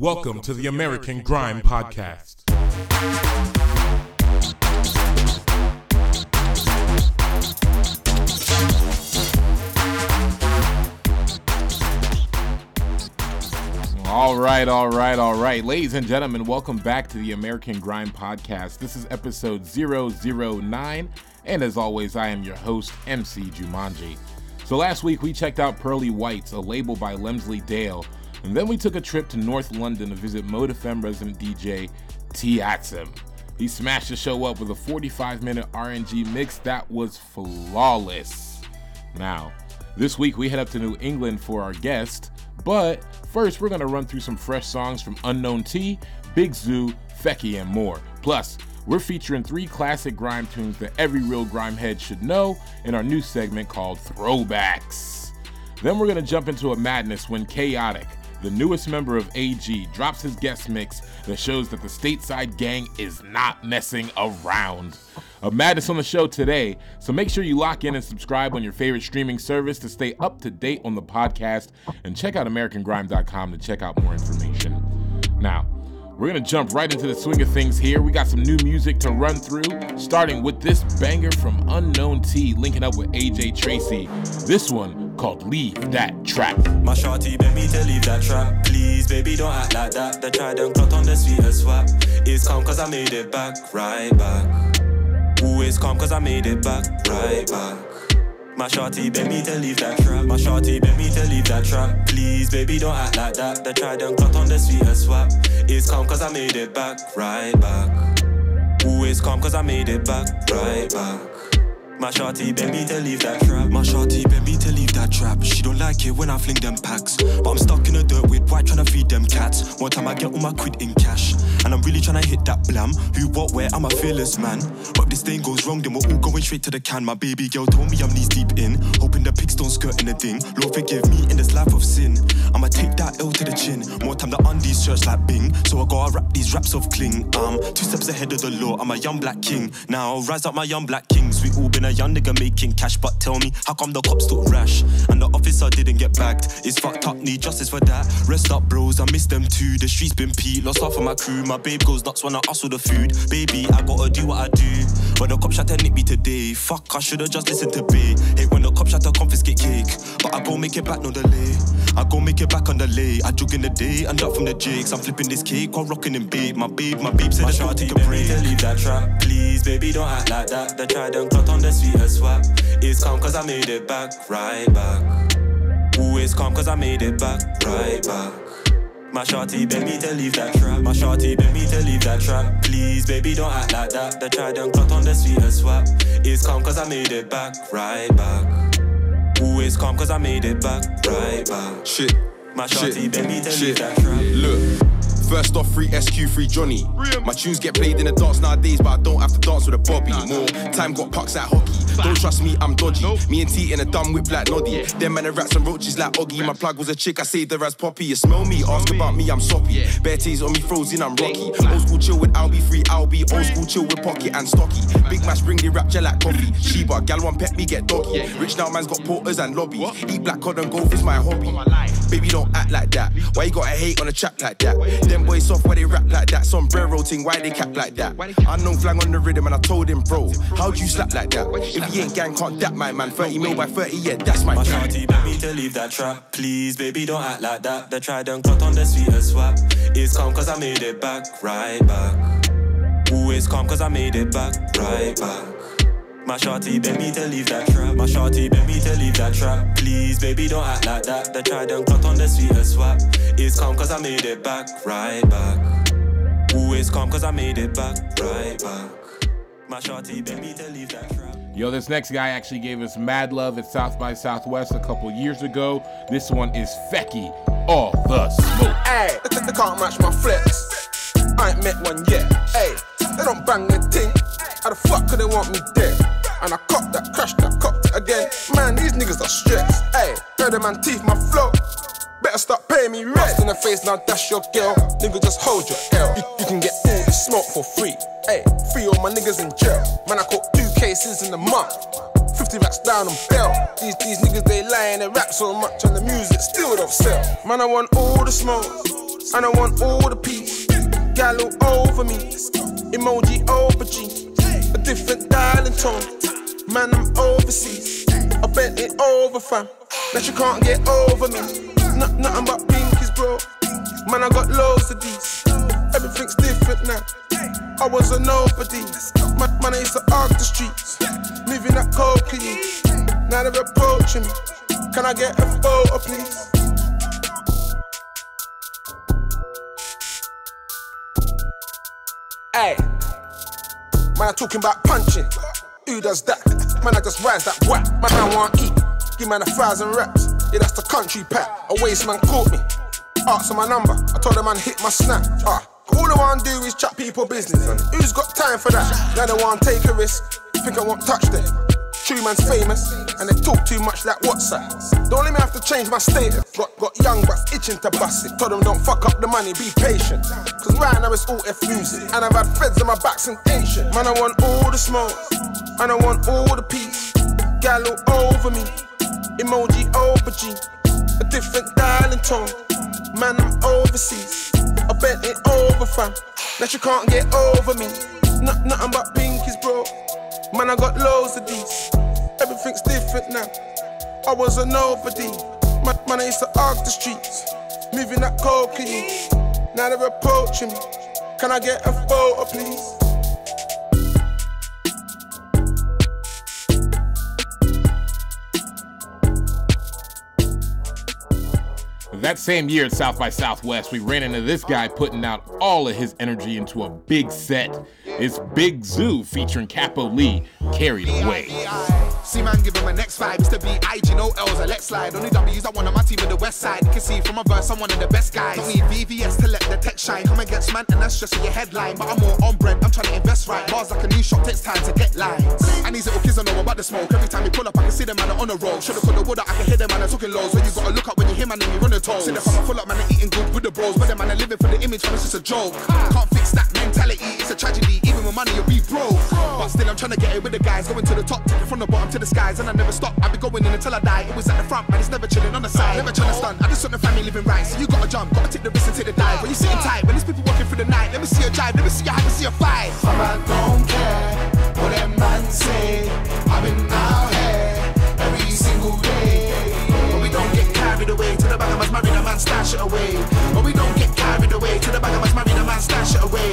Welcome to the American Grime Podcast. All right, all right, all right. Ladies and gentlemen, welcome back to the American Grime Podcast. This is episode 009, and as always, I am your host, MC Jumanji. So last week we checked out Pearly Whites, a label by Lemzly Dale, and then we took a trip to North London to visit Mode FM resident DJ Tiatsum. He smashed the show up with a 45 minute RNG mix that was flawless. Now, this week we head up to New England for our guest, but first we're gonna run through some fresh songs from Unknown T, Big Zuu, Fekky, and more. Plus, we're featuring three classic grime tunes that every real grime head should know in our new segment called Throwbacks. Then we're gonna jump into a madness when Chaotic, the newest member of AG, drops his guest mix that shows that the stateside gang is not messing around. A madness on the show today, so make sure you lock in and subscribe on your favorite streaming service to stay up to date on the podcast and check out AmericanGrime.com to check out more information. Now, we're gonna jump right into the swing of things here. We got some new music to run through, starting with this banger from Unknown T, linking up with AJ Tracey. This one called Leave That Trap. My shorty me to leave that trap. Please, baby, don't act like that. The trident clot on the sweetest swap. It's calm cause I made it back, right back. Always calm cause I made it back, right back. My shorty beg me to leave that trap. My shorty beg me to leave that trap. Please, baby, don't act like that. The trident clot on the sweetest swap. It's calm cause I made it back, right back. Always calm cause I made it back, right back. My shorty beg me to leave that trap. My shorty beg me to leave that trap. She don't like it when I fling them packs. But I'm stuck in the dirt with white trying to feed them cats. One time I get all my quid in cash. And I'm really trying to hit that blam. Who, what, where, I'm a fearless man. But if this thing goes wrong, then we're all going straight to the can. My baby girl told me I'm knees deep in. Hoping the pigs don't skirt anything. Lord forgive me in this life of sin. I'ma take that L to the chin. More time the undies search like Bing. So I gotta rap these raps of cling. Um, two steps ahead of the law. I'm a young black king. Now rise up my young black kings. We all been a young nigga making cash. But tell me, how come the cops took rash? And the officer didn't get bagged. It's fucked up, need justice for that. Rest up, bros, I miss them too. The streets been peed, lost half of my crew. My babe goes nuts when I hustle the food. Baby, I gotta do what I do. But the cops tried to nick me today. Fuck, I should've just listened to B. Hate when the cops tried to confiscate cake. But I go make it back, no delay. I go make it back on the lay. I jog in the day and up from the jakes. I'm flipping this cake while rocking in babe. My babe, my babe said not shorty take a break. to leave that trap. Please, baby, don't act like that. The trident clot on the sweetest swap. It's calm cause I made it back, right back. Always calm cause I made it back, right back. My shorty beg me to leave that trap. My shorty beg me to leave that trap. Please, baby, don't act like that. The trident clot on the sweetest swap. It's calm cause I made it back, right back. Always calm cause I made it back, right back. Shit. My shorty beg me to leave Shit. that trap. Look. First off, free SQ, free Johnny. My tunes get played in the dance nowadays, but I don't have to dance with a Bobby. More time got pucks at hockey. Don't trust me, I'm dodgy. Me and T in a dumb whip like Noddy. Them man are rats and roaches like Oggy. My plug was a chick, I saved her as Poppy. You smell me, ask about me, I'm soppy. Bare tees on me frozen, I'm rocky. Old school chill with I'll be free, I'll be old school chill with Pocket and Stocky. Big mash bring the rap gel like coffee. Sheba, gal one pet me get doggy. Rich now man's got porters and lobby. Eat black cod and golf is my hobby. Baby, don't act like that. Why you gotta hate on a chap like that? Them boys soft why they rap like that. Sombrero ting, why they cap like that? Unknown flang on the rhythm and I told him, bro, how'd you slap like that? If he ain't gang, can't dap my man. 30 mil by 30, yeah, that's my My shorty beg me to leave that trap. Please, baby, don't act like that. The trident clot on the sweetest swap. It's calm cause I made it back, right back. Always calm cause I made it back, right back. My shorty beg me to leave that trap. My shorty beg me to leave that trap. Please, baby, don't act like that. The trident clot on the sweetest swap. It's calm cause I made it back, right back. Always calm cause I made it back, right back. My shorty beg me to leave that trap. Yo, this next guy actually gave us mad love at South by Southwest a couple years ago. This one is Fekky, All the Smoke. Hey, they can't match my flex. I ain't met one yet. Hey, they don't bang the ting. How the fuck could they want me dead? And I cop that, crash that, cop that again. Man, these niggas are stressed. Hey, them man teeth my flow. Better start paying me rent. Bust in the face, now that's your girl. Nigga, just hold your L. You, you can get all the smoke for free. Hey, free all my niggas in jail. Man, I caught two cases in a month. 50 racks down on bail. These these niggas they lying, they rap so much and the music still don't sell. Man, I want all the smoke. And I want all the peace. Gallo over me. Emoji over G. A different dialing tone. Man, I'm overseas. I bent it over, fam. That you can't get over me. Not, nothing but pinkies, bro. Man, I got loads of these. Everything's different now. I was a nobody. Man, man I used to arc the streets. Moving that cocaine. Now they're approaching me. Can I get a photo, please? Hey, man, I'm talking about punching. Who does that? Man, I just rise that whack. Man, I want eat. Give man a thousand reps. Yeah, that's the country pack. A waste man caught me. Asked my number. I told the man hit my snap. Ah, all I wanna do is chat people business. And who's got time for that? Now they wanna take a risk. Think I won't touch them. True man's famous, and they talk too much like WhatsApp. Don't let me have to change my status. Got, got young but itching to bust it. Told them don't fuck up the money, be patient. Cause right now it's all F music. And I've had feds on my back since ancient. Man, I want all the smoke, and I want all the peace. Gal all over me, emoji over a different dialing tone. Man, I'm overseas. I bet it over, fam. That you can't get over me. Not, nothing but pinkies, bro. Man, I got loads of these. Everything's different now. I was a nobody. Man, man I used to arc the streets. Moving that cocaine. Now they're approaching me. Can I get a photo, please? That same year at South by Southwest, we ran into this guy putting out all of his energy into a big set. It's Big Zuu featuring Capo Lee, Carried Away. See man, give him next vibe. It's the B.I.G. no L's, a let's slide. Only W's, I want on my team of the west side. You can see from my verse, I'm one of the best guys. Don't need VVS to let the tech shine. Come against man, and that's just your headline. But I'm more on brand, I'm trying to invest right. Bars like a new shot, takes time to get lines. And these little kids don't know about the smoke. Every time we pull up, I can see them man on the road. Should've put the out, I can hear them man talking lows. So you gotta look up when you hear man and you run the toes. See the from full up, man, eating good with the bros. But them man are living for the image, man, it's just a joke. Can't fix that mentality, it's a tragedy. Even with money, you'll be broke. But still, I'm trying to get it with the guys. Going to the top, from the bottom to the skies. And I never stop, I be going in until I die. It was at the front, man, it's never chilling on the side. Never trying to stunt, I just want the family living right. So you gotta jump, gotta take the risk and take the dive. When you sitting tight, when there's people working for the night, let me see you drive, let me see you have to see a fight. I don't care what them man say. I've been out here every single day. But we don't get carried away to the back of us, marry the man, stash it away. But we don't get carried away to the back of us, marry the man, stash it away.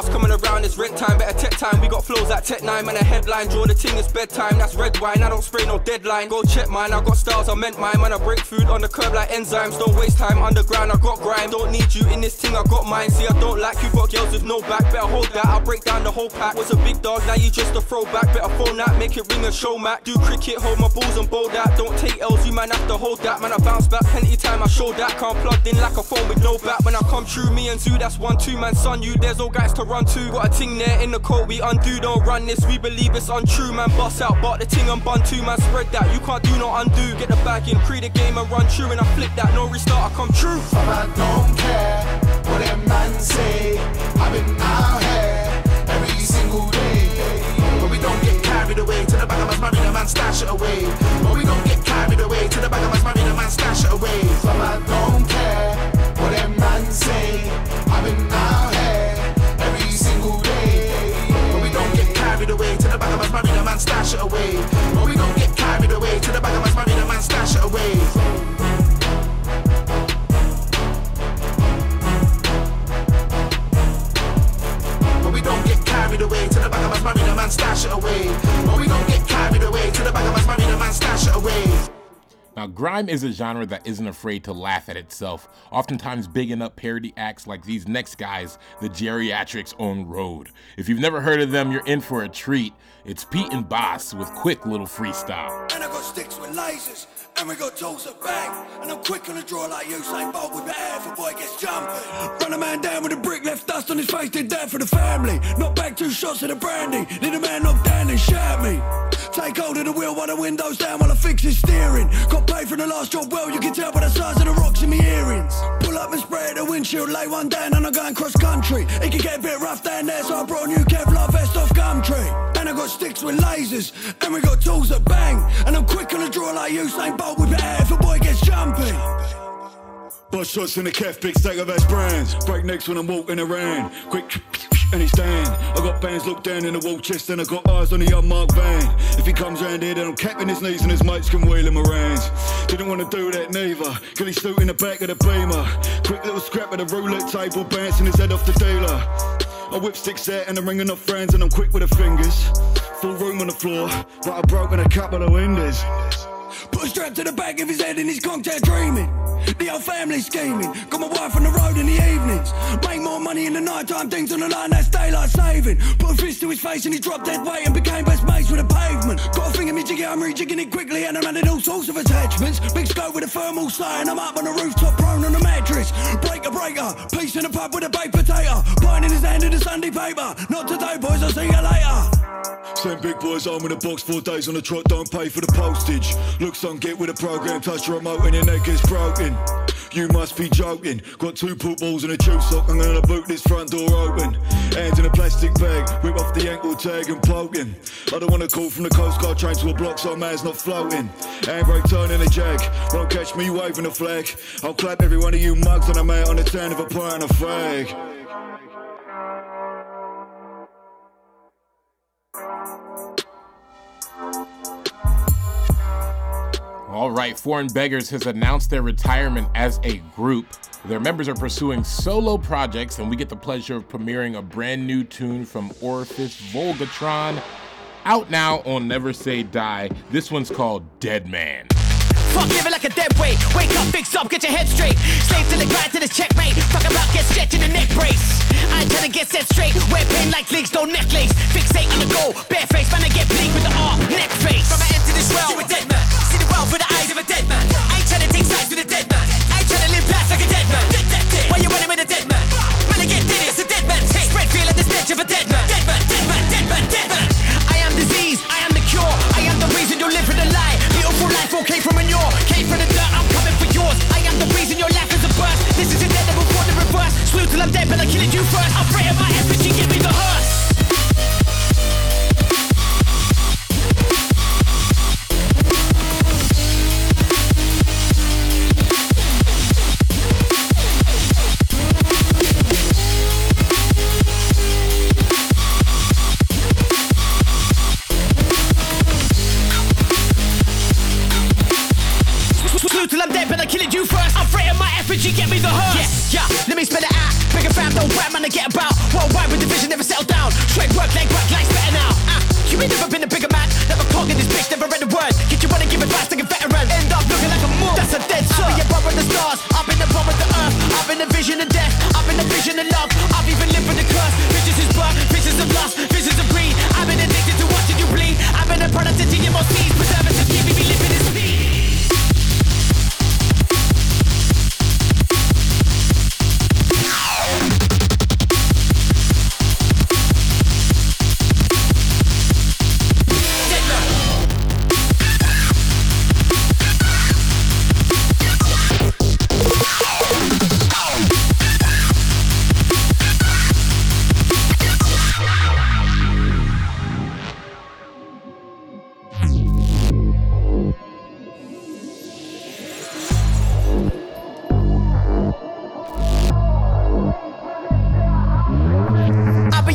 House coming around, it's rent time, better tech time. We got flows at Tech 9, man, a headline. Draw the ting, it's bedtime, that's red wine. I don't spray no deadline. Go check mine, I got styles, I meant mine. Man, I break food on the curb like enzymes. Don't waste time underground, I got grime. Don't need you in this thing, I got mine. See, I don't like you, got girls with no back. Better hold that, I'll break down the whole pack. Was a big dog, now you just a throwback. Better phone that, make it ring a show, Mac. Do cricket, hold my balls and bowl that. Don't take L's, you man have to hold that. Man, I bounce back plenty time, I show that. Can't plugged in like a phone with no back. When I come true, me and Zuu, that's one, two, man, son. You, there's all guys to run to. Got a ting there in the coat, we undo, don't run this. We believe it's untrue, man. Bust out, but the ting and bun too, man. Spread that, you can't do no undo. Get the bag in, create a game and run true. And I flip that, no restart, I come true. I don't care what them man say. I've been out here every single day. But we don't get carried away to the back of us, marry the man, stash it away. But we don't get carried away to the back of us, marry the man, stash it away. I don't care what them man say. I've been stash it away. But we don't get carried away to the back of us, marry the man, stash it away. But we don't get carried away to the back of us money, the man stash it away Now, grime is a genre that isn't afraid to laugh at itself, oftentimes bigging up parody acts like these next guys, the Geriatrics on Road. If you've never heard of them, you're in for a treat. It's Pete and Boss with quick little freestyle. And we got tools that bang. And I'm quick on the draw like Usain Bolt with the air a boy gets jumping. Run a man down with a brick, left dust on his face, did that for the family. Knock back two shots of the brandy, need a man knocked down and shout me. Take hold of the wheel while the window's down while I fix his steering. Got paid for the last job well, you can tell by the size of the rocks in my earrings. Pull up and spray the windshield, lay one down and I'm going cross country. It can get a bit rough down there, so I brought a new Kevlar vest off Gumtree. And I got sticks with lasers, and we got tools that bang. And I'm quick on the draw like Usain Bolt with the air if a boy gets jumpy. Bust shots in the calf, big stack of ass brands. Break necks when I'm walking around. Quick, and he's down. I got bands looked down in the wall chest, and I got eyes on the unmarked van. If he comes round here, then I'm capping his knees, and his mates can wheel him around. Didn't want to do that neither. Cause he's in the back of the beamer. Quick little scrap of the roulette table, bouncing his head off the dealer. I whip sticks out and I'm ringing up friends and I'm quick with the fingers. Full room on the floor, but I've broken a couple of windows. Put a strap to the back of his head and he's conked out dreaming. The whole family scheming. Got my wife on the road in the evenings. Make more money in the night time, things on the line, that's daylight saving. Put a fist to his face and he dropped dead weight and became best mates with the pavement. Got a finger me jiggy, I'm rejigging it quickly and I'm adding all sorts of attachments. Big scope with a thermal sight and I'm up on the rooftop prone on the mattress. Breaker, breaker, piece in the pub with a baked potato. Pint in his hand in the Sunday paper. Not today, boys, I'll see you later. Send big boys home in a box four days on the trot, don't pay for the postage. Look, son, get with a program, touch the remote and your neck is broken. You must be joking. Got two pool balls and a tube sock, I'm gonna boot this front door open. Hands in a plastic bag, whip off the ankle tag and poking. I don't wanna call from the Coast Guard train to a block so man's not floating. Handbrake turning a jack, won't catch me waving a flag. I'll clap every one of you mugs and I'm out on the town if I plant a flag. All right, Foreign Beggars has announced their retirement as a group. Their members are pursuing solo projects, and we get the pleasure of premiering a brand new tune from Orifice Vulgatron. Out now on Never Say Die. This one's called Dead Man. Fuck living like a dead weight. Wake up, fix up, get your head straight. Slave to the grind to this checkmate. Fuck about get stretched in the neck brace. I ain't trying to get set straight. Wear pain like links, no necklace. Fixate on the goal, bare face. Man, I get bleak with the R, neck face. From I enter this realm, you a dead man. See the world with the eyes of a dead man. I ain't trying to take sides with a dead man. I ain't trying to live life like a dead man. Dead, dead, dead. Why you running with a dead man? Man, I get dead, it's a dead man. Take spread feeling the stench of a dead man. Dead man, dead man, dead man, dead man. I am disease, I am the cure. I am the reason you live for the from manure. Came from the dirt, I'm coming for yours. I am the reason your life is a burst. This is a dead that will the reverse. Slew till I'm dead, but I'm killing you first. I'm praying my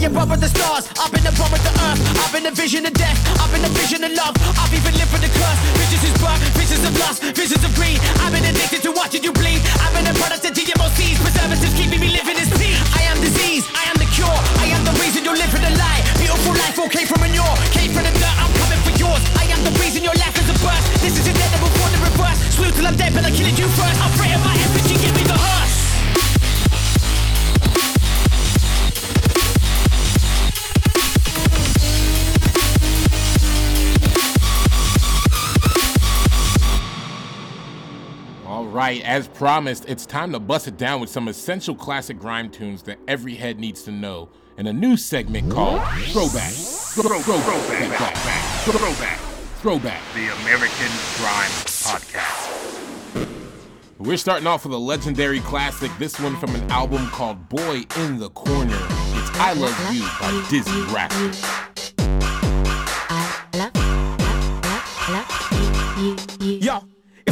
I've been above with the stars, I've been above with the earth, I've been a vision of death, I've been a vision of love, I've even lived with the curse. Visions is birth, visions of lust, visions of greed. I've been addicted to watching you bleed. I've been a product of DMOCs, preservatives keeping me living in peace. I am disease, I am the cure, I am the reason you live for the lie. Beautiful life all came from manure, came from the dirt, I'm coming for yours. I am the reason your life is a burst. This is a will fall the reverse. Slew till I'm dead, but I'm killing you first. I'm praying my effigy, right. right, as promised, it's time to bust it down with some essential classic grime tunes that every head needs to know in a new segment called Throwback. Throw, throw, throwback, throwback, throwback, throwback. The American Grime Podcast. We're starting off with a legendary classic, this one from an album called Boy in the Corner. It's I Love You by Dizzee Rapper. Yo,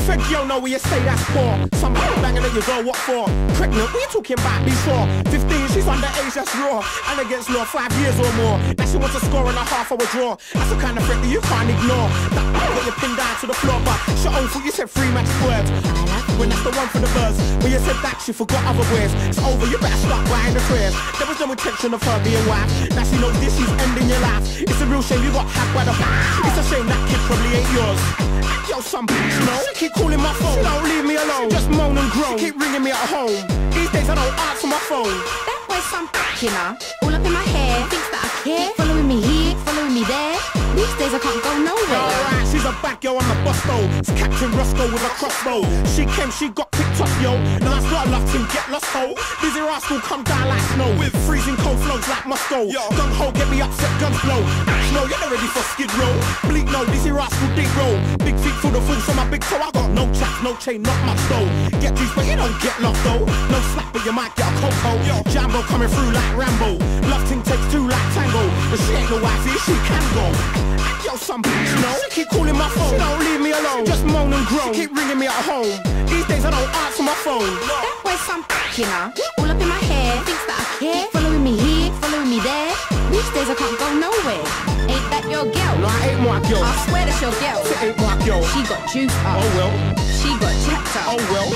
a girl know where you say that's poor. Some banging that you go, what for? Pregnant, what you talking about before? 15, she's underage, that's raw. And against law, five years or more. Now she wants a score and a half a draw. That's the kind of threat that you can't ignore. That got you pinned down to the floor, but she own foot, you said three magic words. When that's the one for the buzz. When you said that, she forgot other words. It's over, you better start buying the prayers. There was no intention of her being wife. Now she knows this, she's ending your life. It's a real shame you got hacked by the back. It's a shame that kid probably ain't yours. Yo, some bitch, you know. She keep calling my phone. She don't leave me alone. Just moan and groan. She keep ringing me at home. These days I don't answer my phone. That boy's some bitch, you know. All up in my hair. Thinks that I care. Following me here, following me there. These days I can't go nowhere. Alright, she's a back yo on the bus though. It's Captain Roscoe with a crossbow. She came, she got picked up yo. Now that's not locked in, get lost ho. Dizzee Rascal come down like snow with freezing cold flows like Moscow. Gun ho, get me upset, guns blow. Snow, you're not ready for skid row. Bleak no, Dizzee Rascal dig roll. Big fools on my big toe. I got no chaps, no chain, not much though. Get juice, but you don't get lost though. No slap, but you might get a cocoa. Jambo coming through like Rambo. Love ting takes two like tango. But she ain't no wifey, she can go. Yo, some bitch, you know. She keep calling my phone. She don't leave me alone. Just moan and groan. She keep ringing me at home. These days I don't answer my phone. That boy's some you know. All up in my hair. Thinks that I care. Following me here, following me there. These days I can't go nowhere. Ain't that your girl? No, I ain't my girl. I swear that's your girl. It ain't my girl. She got juice up. Oh well. She got checked up. Oh well.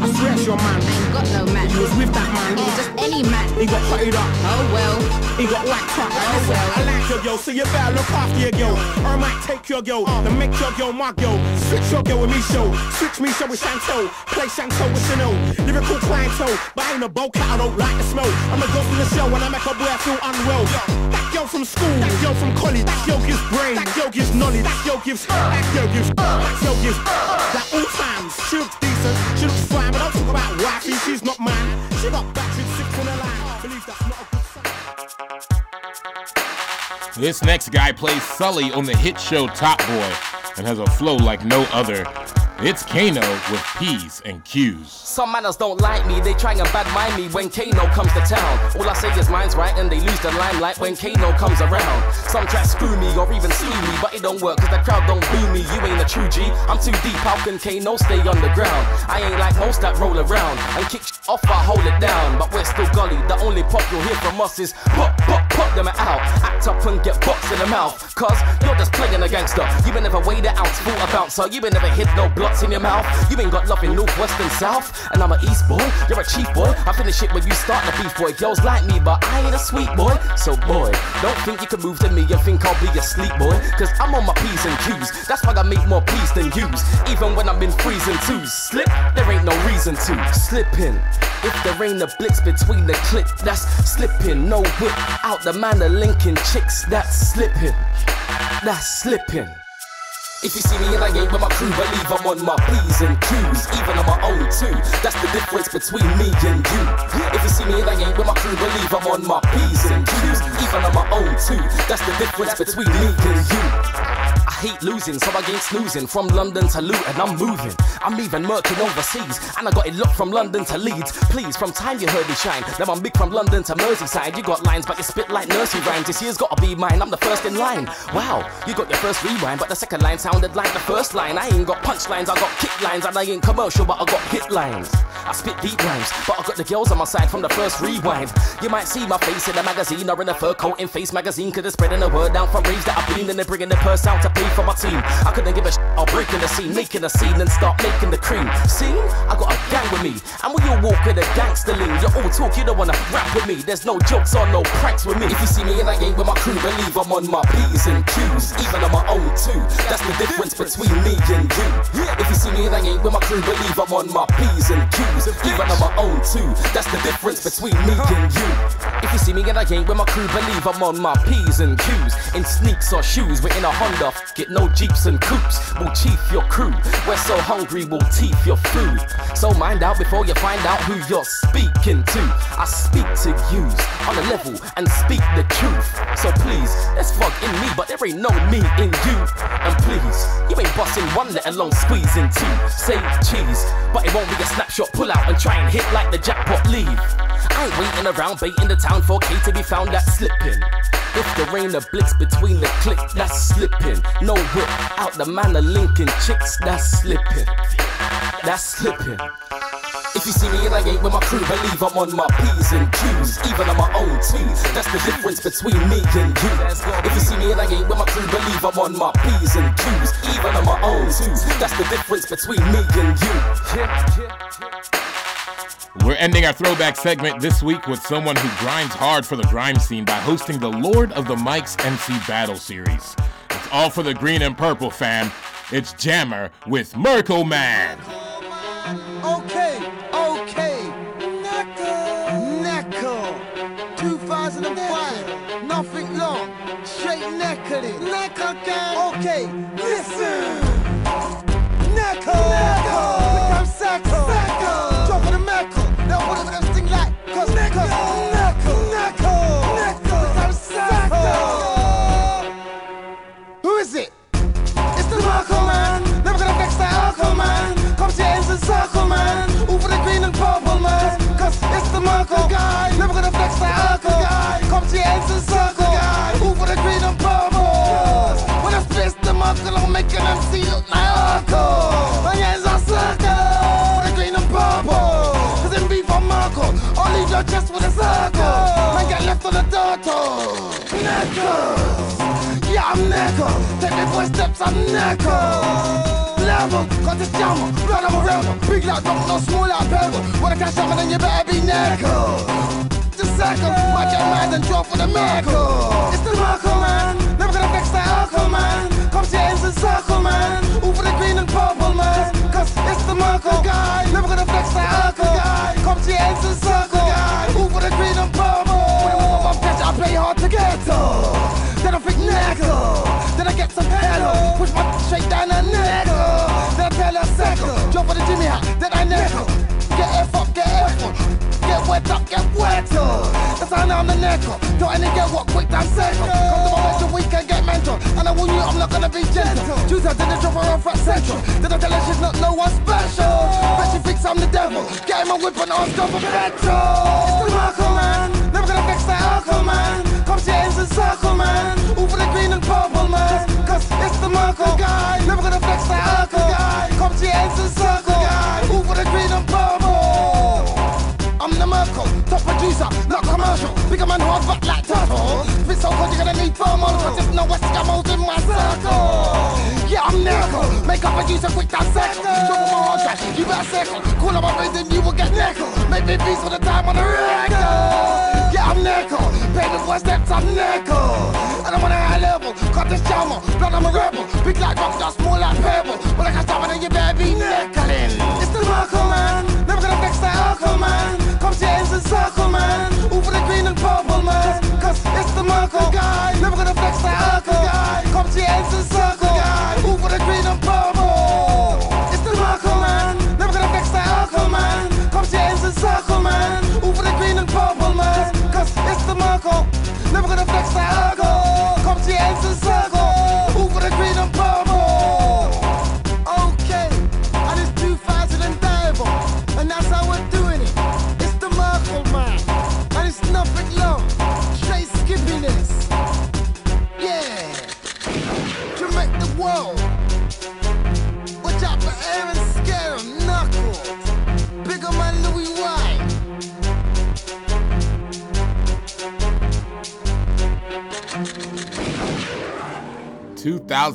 I swear it's your man. I ain't got no man. He was with that man. He's just any man. He got hotted up. Oh well. He got whacked up. Oh well. I like your girl, so you better look after your girl. Or I might take your girl, uh. then make your girl my girl. Switch your girl with me show. Switch me show with Chantel. Play Chantel with Chanel. Lyrical clientele, but I ain't a bow cat, I don't like the smell. I'm a ghost in the show when I make a boy feel unwell. That girl from school, that girl from college, that girl gives brain, that girl gives knowledge, that girl gives, that girl gives, that girl gives, that all times. She looks decent, she looks fine, but don't talk about wifey, she's not mine. She got battered six in her line. Believe that's not a good sign. This next guy plays Sully on the hit show Top Boy and has a flow like no other. It's Kano with P's and Q's. Some manners don't like me, they try and bad mind me when Kano comes to town. All I say is mine's right and they lose the limelight when Kano comes around. Some try screw me or even sue me, but it don't work cause the crowd don't boo me. You ain't a true G, I'm too deep, how can Kano stay on the ground? I ain't like most that roll around and kick off, I hold it down. But we're still gully, the only pop you'll hear from us is pop, pop, pop them out. Act up and get boxed in the mouth, cause you're just playing a gangster. You been never weighed out, full a bouncer. You been never hit no blocks in your mouth. You ain't got love in north, west, and south. And I'm a east boy, you're a cheap boy. I finish it when you start the beef boy. Girls like me, but I ain't a sweet boy. So boy, don't think you can move to me and think I'll be a sleep boy. Cause I'm on my P's and Q's. That's why I make more P's than U's. Even when I'm in freezing twos. Slip, there ain't no reason to. Slip in. If there ain't a blitz between the click, that's slipping. No whip out the man of linking chicks, that's slipping. That's slipping. If you see me and I ain't with my crew, believe I'm on my P's and Q's, even on my own too. That's the difference between me and you. If you see me and I ain't with my crew, believe I'm on my P's and Q's, even on my own too. That's the difference between me and you. Hate losing, so I ain't snoozing. From London to Luton, I'm moving. I'm even murking overseas, and I got it locked from London to Leeds. Please, from time you heard me shine. Now I'm big from London to Merseyside. You got lines, but you spit like nursery rhymes. This year's gotta be mine. I'm the first in line. Wow, you got your first rewind, but the second line sounded like the first line. I ain't got punchlines, I got kick lines, and I ain't commercial, but I got hit lines. I spit deep rhymes, but I got the girls on my side from the first rewind. You might see my face in a magazine or in a fur coat in Face magazine, cause it's spreading the word down from raves that I've been, and they're bringing the purse out to pay for my team. I couldn't give a shit, I'll break in the scene, making a scene and start making the cream. Scene? I got a gang with me, and we all walk with a gangster lean. You all talk, you don't wanna rap with me. There's no jokes or no pranks with me. If you see me and I ain't with my crew, believe I'm on my P's and Q's, even on my own too. That's the difference between me and you. If you see me and I ain't with my crew, believe I'm on my P's and Q's, even on my own too. That's the difference between me and you. If you see me and I ain't with my crew, believe I'm on my P's and Q's, in sneaks or shoes, we're in a Honda, it, no jeeps and coupes. We'll chief your crew. We're so hungry, we'll teeth your food. So mind out before you find out who you're speaking to. I speak to yous on a level and speak the truth. So please, let's fuck in me, but there ain't no me in you. And please, you ain't busting one, let alone squeezing two. Say cheese, but it won't be a snapshot. Pull out and try and hit like the jackpot leave. I ain't waiting around baiting the town for K to be found at slipping. If the rain of blitz between the click, that's slipping. No whip out the manor linking chicks, that's slipping. That's slipping. If you see me in a gate with my crew, believe I'm on my P's and Q's, even on my own T's. That's the difference between me and you. If you see me in a gate with my crew, believe I'm on my P's and Q's, even on my own T's. That's the difference between me and you. We're ending our throwback segment this week with someone who grinds hard for the grime scene by hosting the Lord of the Mics MC Battle Series. All for the green and purple fan. It's Jammer with Murkle Man. Okay, okay. Necko. 2005. Nothing long. Straight neckered. Necko gang. Okay, listen. Necko. The Marco guy. Never gonna flex that alcohol guy. Come to your ends and circle guy. All for the green and purple. When I spit the Marco, I'll make an MC look like alcohol. My hands are circle. For the green and purple. Cause in beef on Marco, leave your chest with a circle. Man get left on the dirt. Necklace. Yeah, I'm Necko. Take four steps, I'm Necko. Level, got this jammer, blood I'm a rebel. Big like don't no small like pebble. Wanna catch something, then you better be Necko. Just second, might get mad and drop for the Murkle. It's the Murkle man, Then I tell her second. Jump for the Jimmy hat. Then I necko. Get F up, get F up. Get wet up, get wetter. That's how I'm the necko. Don't any get what quick damn second. Come to my mental week and get mental. And I warn you, I'm not gonna be gentle. Choose her, then I drop her off at central. Then I tell her she's not no one special. But she thinks I'm the devil. Get in my whip and ask her for petrol. It's the Marco man. Never gonna vex that alcohol man. To your ends circle man. For the green and purple man. Cause it's the Murkle guy. Never gonna flex that alcohol guy. Come your ends and circle guy. For the green and purple. I'm the Murkle, top producer, not commercial. Bigger man hard back like turtle. Spit so cold you're gonna need thermal. Cause there's no West Gamos in my circle. Yeah, I'm Nerkel. Make up producer quick that circle. Drop on my hard drive, you better circle. Call up my friends and you will get nickel. Make me beats for the time on the record. Yeah, I'm Necko. Baby boy steps, I'm Necko. And I'm on a high level. Cut this jammer. Blood, I'm a rebel. Big like rock, just small like pebble. When I can stop it, then you better be neckling. It's the Murkle man. Never gonna vex that alcohol man. Come to your ends and circle man. For the green and purple man. Cause it's the Merkel guy. Never gonna flex that alcohol guy. Come to your ends and circle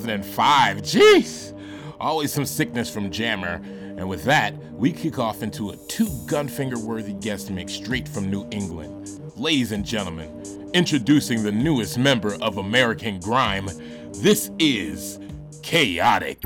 2005. Jeez! Always some sickness from Jammer. And with that, we kick off into a two gunfinger worthy guest mix straight from New England. Ladies and gentlemen, introducing the newest member of American Grime, this is Chaotic.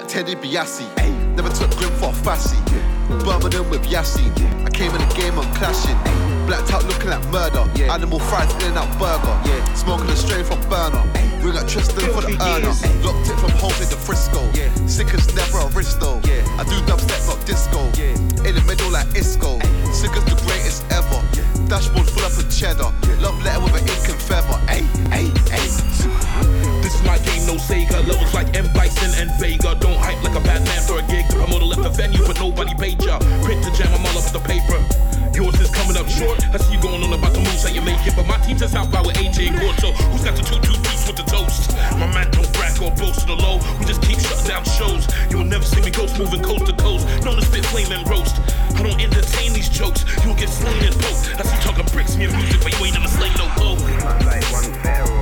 Like Teddy Biassi. Never took grim for a fussy. Birmingham with Yassi. I came in the game on clashing. Blacked out looking like murder. Animal fries in and out burger. Smoking a strain from burner. Ring at Tristan for the earner. Locked it from home to Frisco. Sick as never a Risto. I do dubstep, not disco. In the middle like Isco. Sick as the greatest ever. Dashboard full up of cheddar. Love letter with an ink and feather. Ay, ay, ay. No Sega. Levels like M. Bison and Vega. Don't hype like a bad man for a gig. The promoter left the venue, but nobody paid ya. Print to jam, I'm all up the paper. Yours is coming up short. I see you going on about the moves, that you make it. But my team's in South by with AJ and Gorto. Who's got the two two piece with the toast? My man don't brag or boast to the low. We just keep shutting down shows. You'll never see me ghost moving coast to coast. Known to spit flame and roast. I don't entertain these jokes. You'll get slain and poked. I see you talking bricks, me and music, but you ain't never slain no hope. like one fair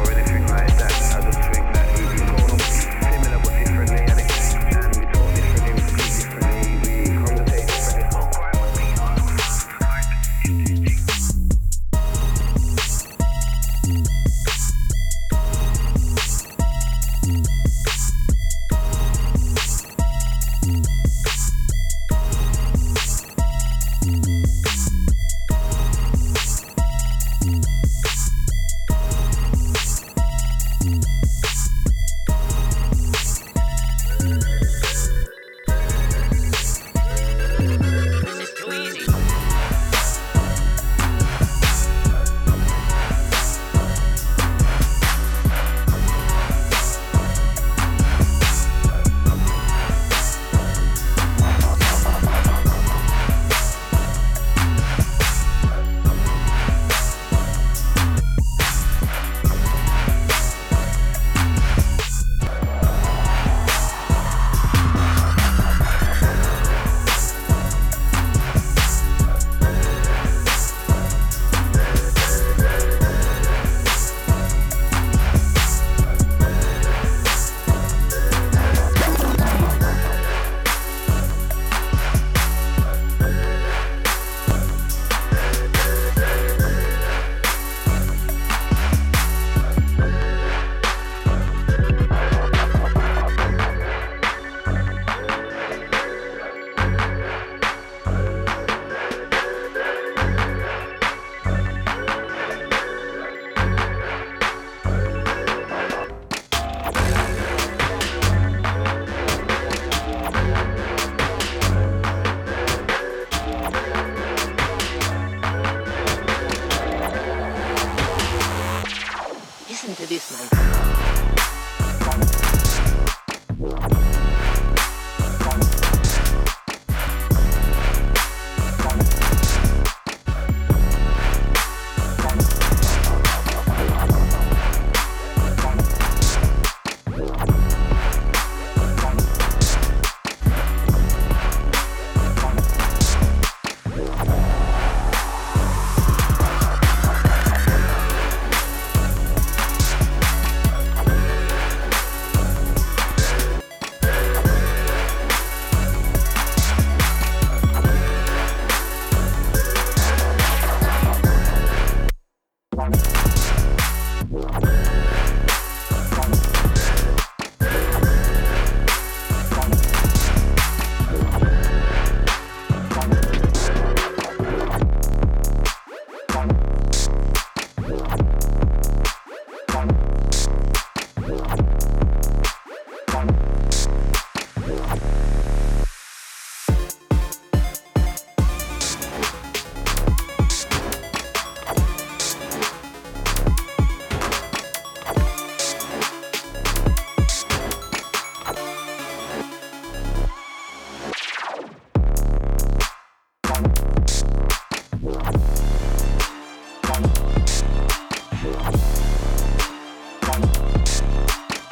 this, man.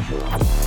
Bye.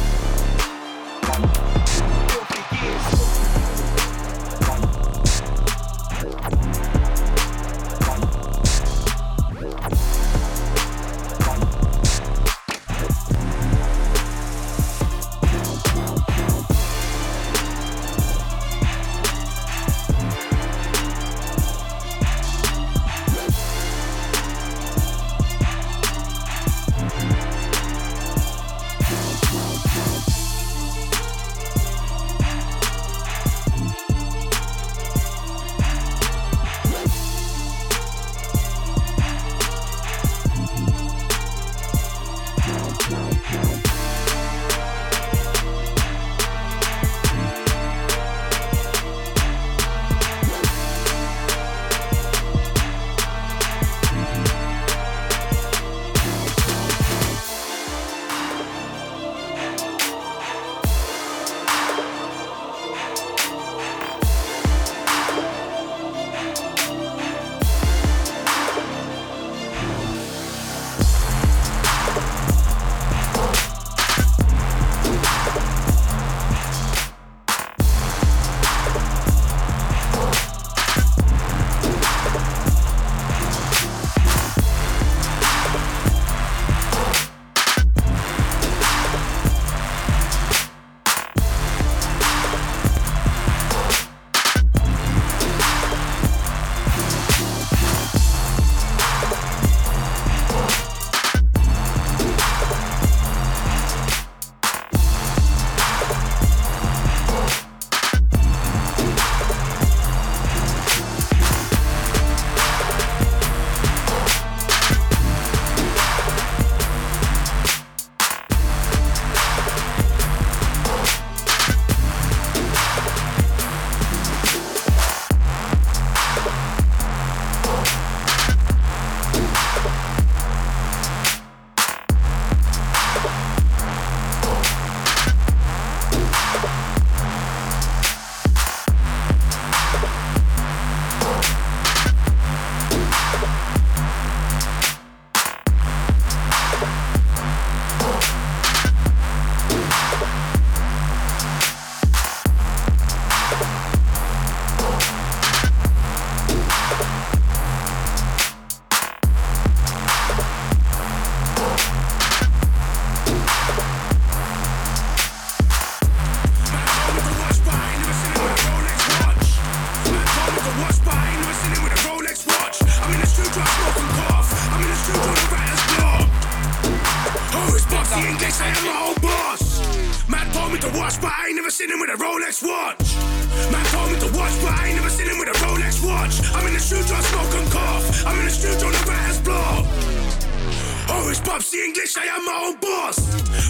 It's Popsy English, I am my own boss.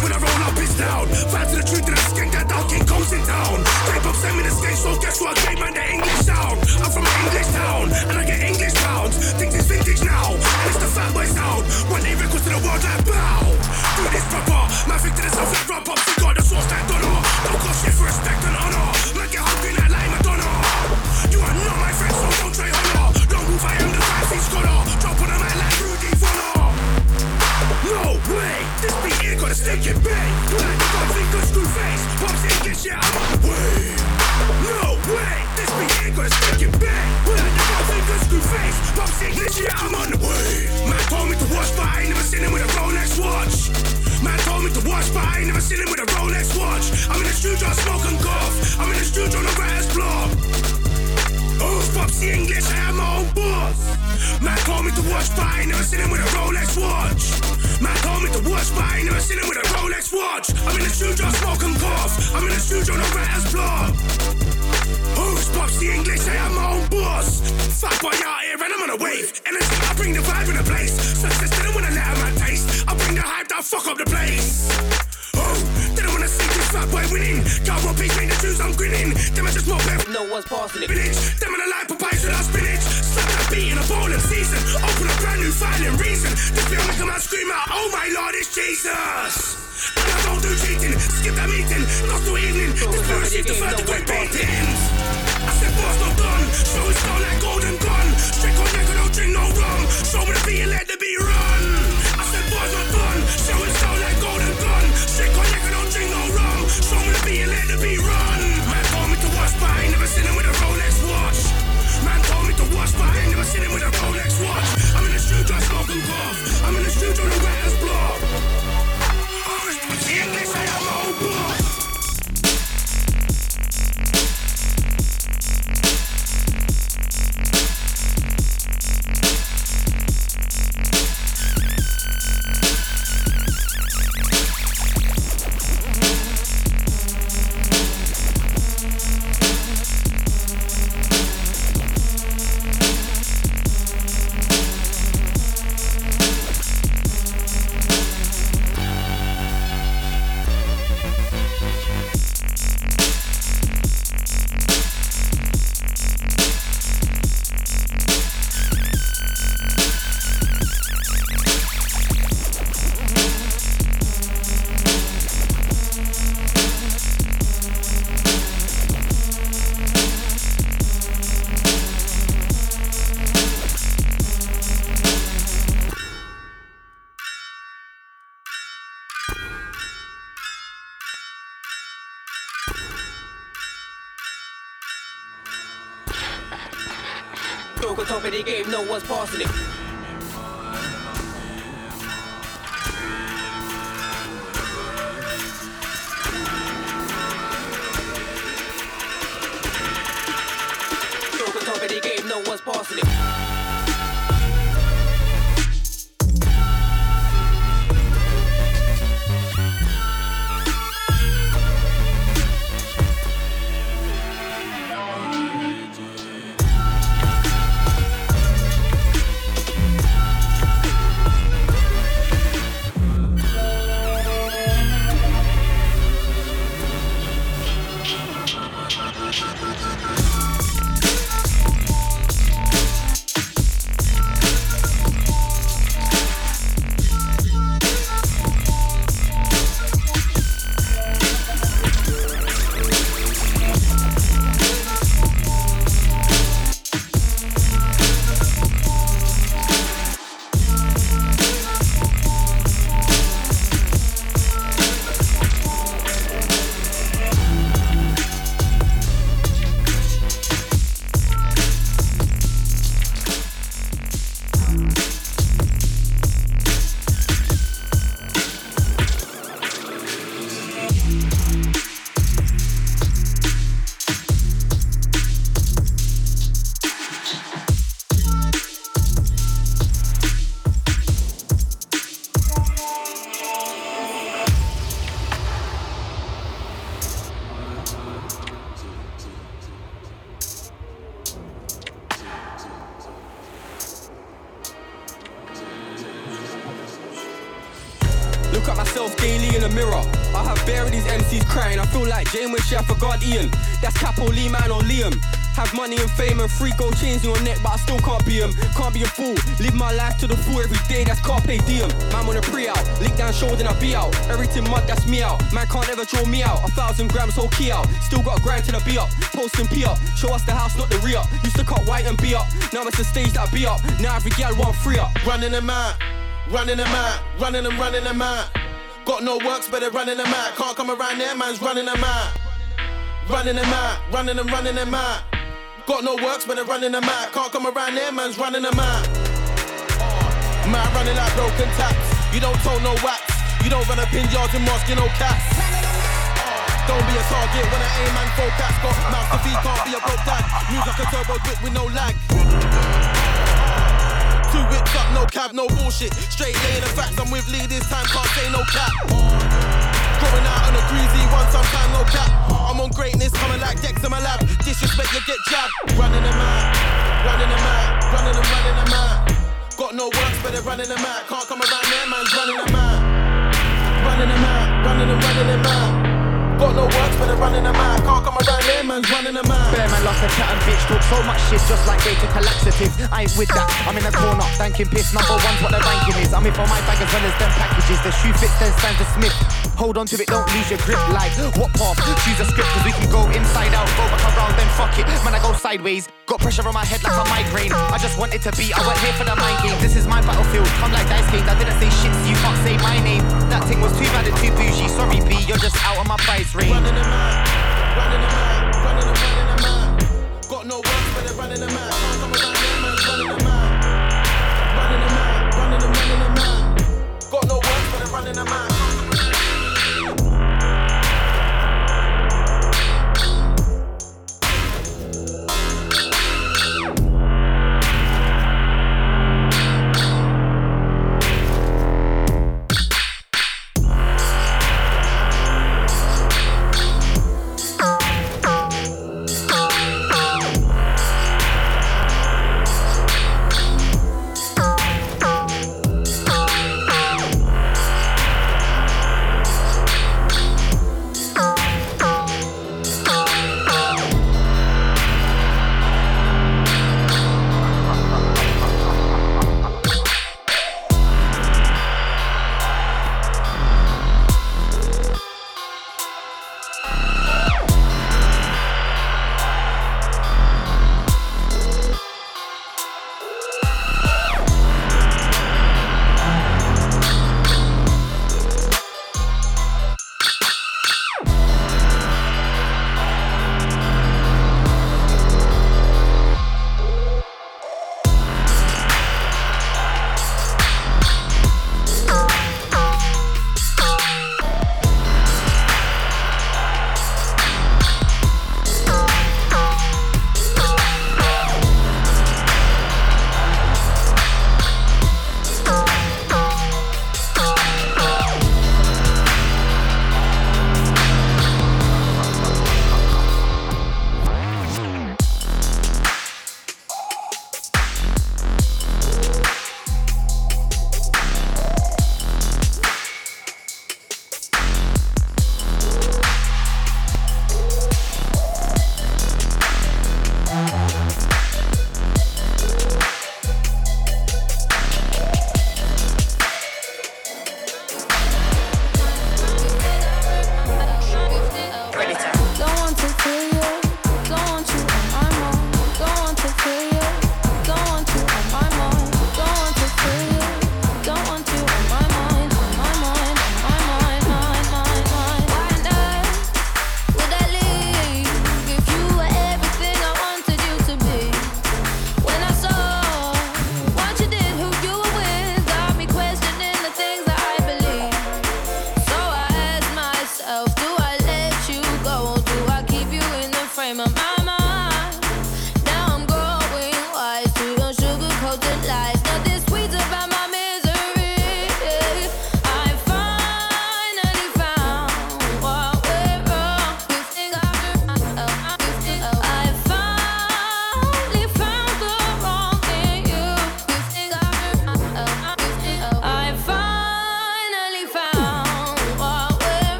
When I roll up, it's down. Fight to the truth, and I skank that down, King Kong's in town. Tape up, send me the skate, so guess what? I gave man the English sound. I'm from an English town, and I get English pounds. Think it's vintage now, and it's the fat boy sound. One day records to the world like bow. Do this proper, think to the south like run pops, you got the source like Donner. Got a stinking bang. The got finger screw face. Pops English, yeah, I'm on way. No way, this beat here got a stinking bang. The got finger screw face. Pops English, yeah, I'm on the way. Man told me to watch, but I ain't never seen him with a Rolex watch. Man told me to watch, but I ain't never seen him with a Rolex watch. I'm in the studio, and cough. I'm in the studio, no writer's block. Oh, Popsy English, I am my own boss. Man told me to watch, but I ain't never seen him with a Rolex watch. Man told me to watch, but I ain't never seen him with a Rolex watch. I'm in the studio, smoke and cough. I'm in the studio, no writer's block. Oh, it's Popsy English, I am my own boss. Fat boy out here, and I'm on a wave. Energy, I bring the vibe in the place. Success didn't wanna let out my taste. I bring the hype, that fuck up the place. Oh, don't wanna see boy winning. Got one piece, make the I'm grinning. Them I just more better. No one's passing it. Village, them in a life, papaya without spinach. Slap that beat in a bowl of season. Open a brand new file and reason. This bill make a man scream out, oh my lord, it's Jesus. And I don't do cheating, skip that meeting, not till evening. This bill received the third degree beatings. I said, boss, not done. Show it down like golden gun. Straight on neck, I don't drink no rum. Show me the beat and let the beat beat run. Man told me to watch, but I ain't never seen him with a Rolex watch. Man told me to watch, but I ain't never seen him with a Rolex On top of the game, no one's passing it. On top of the game, no one's passing it. Ian. That's Capo, Lee Man, or Liam. Have money and fame and free gold chains in your neck, but I still can't be him. Can't be a fool. Live my life to the full every day, that's carpe diem. Man on a pre out, link down shoulder, and I be out. Everything mud, that's me out. Man can't ever draw me out. A thousand grams, whole key out. Still got a grind till I be up. Posting P up. Show us the house, not the re up. Used to cut white and be up. Now it's the stage that I be up. Now every gal want free up. Running them out, running them out, running them, running them out. Got no works, better running them out. Can't come around there, man's running them out. Running them out, running them, running them out. Got no works, better running them out. Can't come around there, man's running them out. Uh, man running like broken taps. You don't tow no wax. You don't run up in yards and mosque, you know cats. Uh, don't be a target when I aim and focus. Got mouth to feed, can't be a broke dad. Move like a turbo whip with no lag. Uh, Two whips up, no cab, no bullshit. Straight laying the facts, I'm with Lee this time, can't say no cap. Going out on a greasy one, no cap. I'm on greatness, coming like Dex in my lab. Disrespect, you get jabbed. Running them out, running them out, running them, running them out. Got no works, but they're running them out. Can't come around there, man's running them out. Running them out, running them, running them out. Got no works, but they're running them out. Can't come around there, man's running them out. Bear man lost a chat and bitch talk so much shit just like they took a. I ain't with that. I'm in a corner, thanking piss. Number one's what the ranking is. I'm in for my bag as well as them packages. The shoe fits, then stands the Smith. Hold on to it, don't lose your grip. Like what path? Choose a script, cause we can go inside out, go back around, then fuck it. Man, I go sideways. Got pressure on my head like a migraine. I just want it to be. I went here for the mind game. This is my battlefield. Come like dice games. I didn't say shit, so you can't say my name. That thing was too bad and too bougie. Sorry, B, you're just out of my price range. Running them out, running them out, running them, running. Got no words, but they're running them man's running them out. Running them out, running. Got no works, but they're running.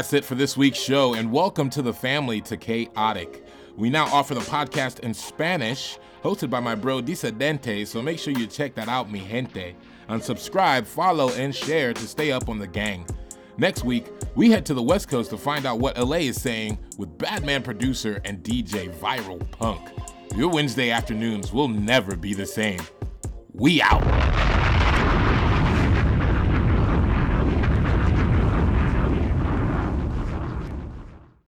That's it for this week's show, and welcome to the family to Chaotic. We now offer the podcast in Spanish, hosted by my bro Disidente, so make sure you check that out, mi gente. And subscribe, follow, and share to stay up on the gang. Next week, we head to the West Coast to find out what LA is saying with Batman producer and DJ Viral Punk. Your Wednesday afternoons will never be the same. We out.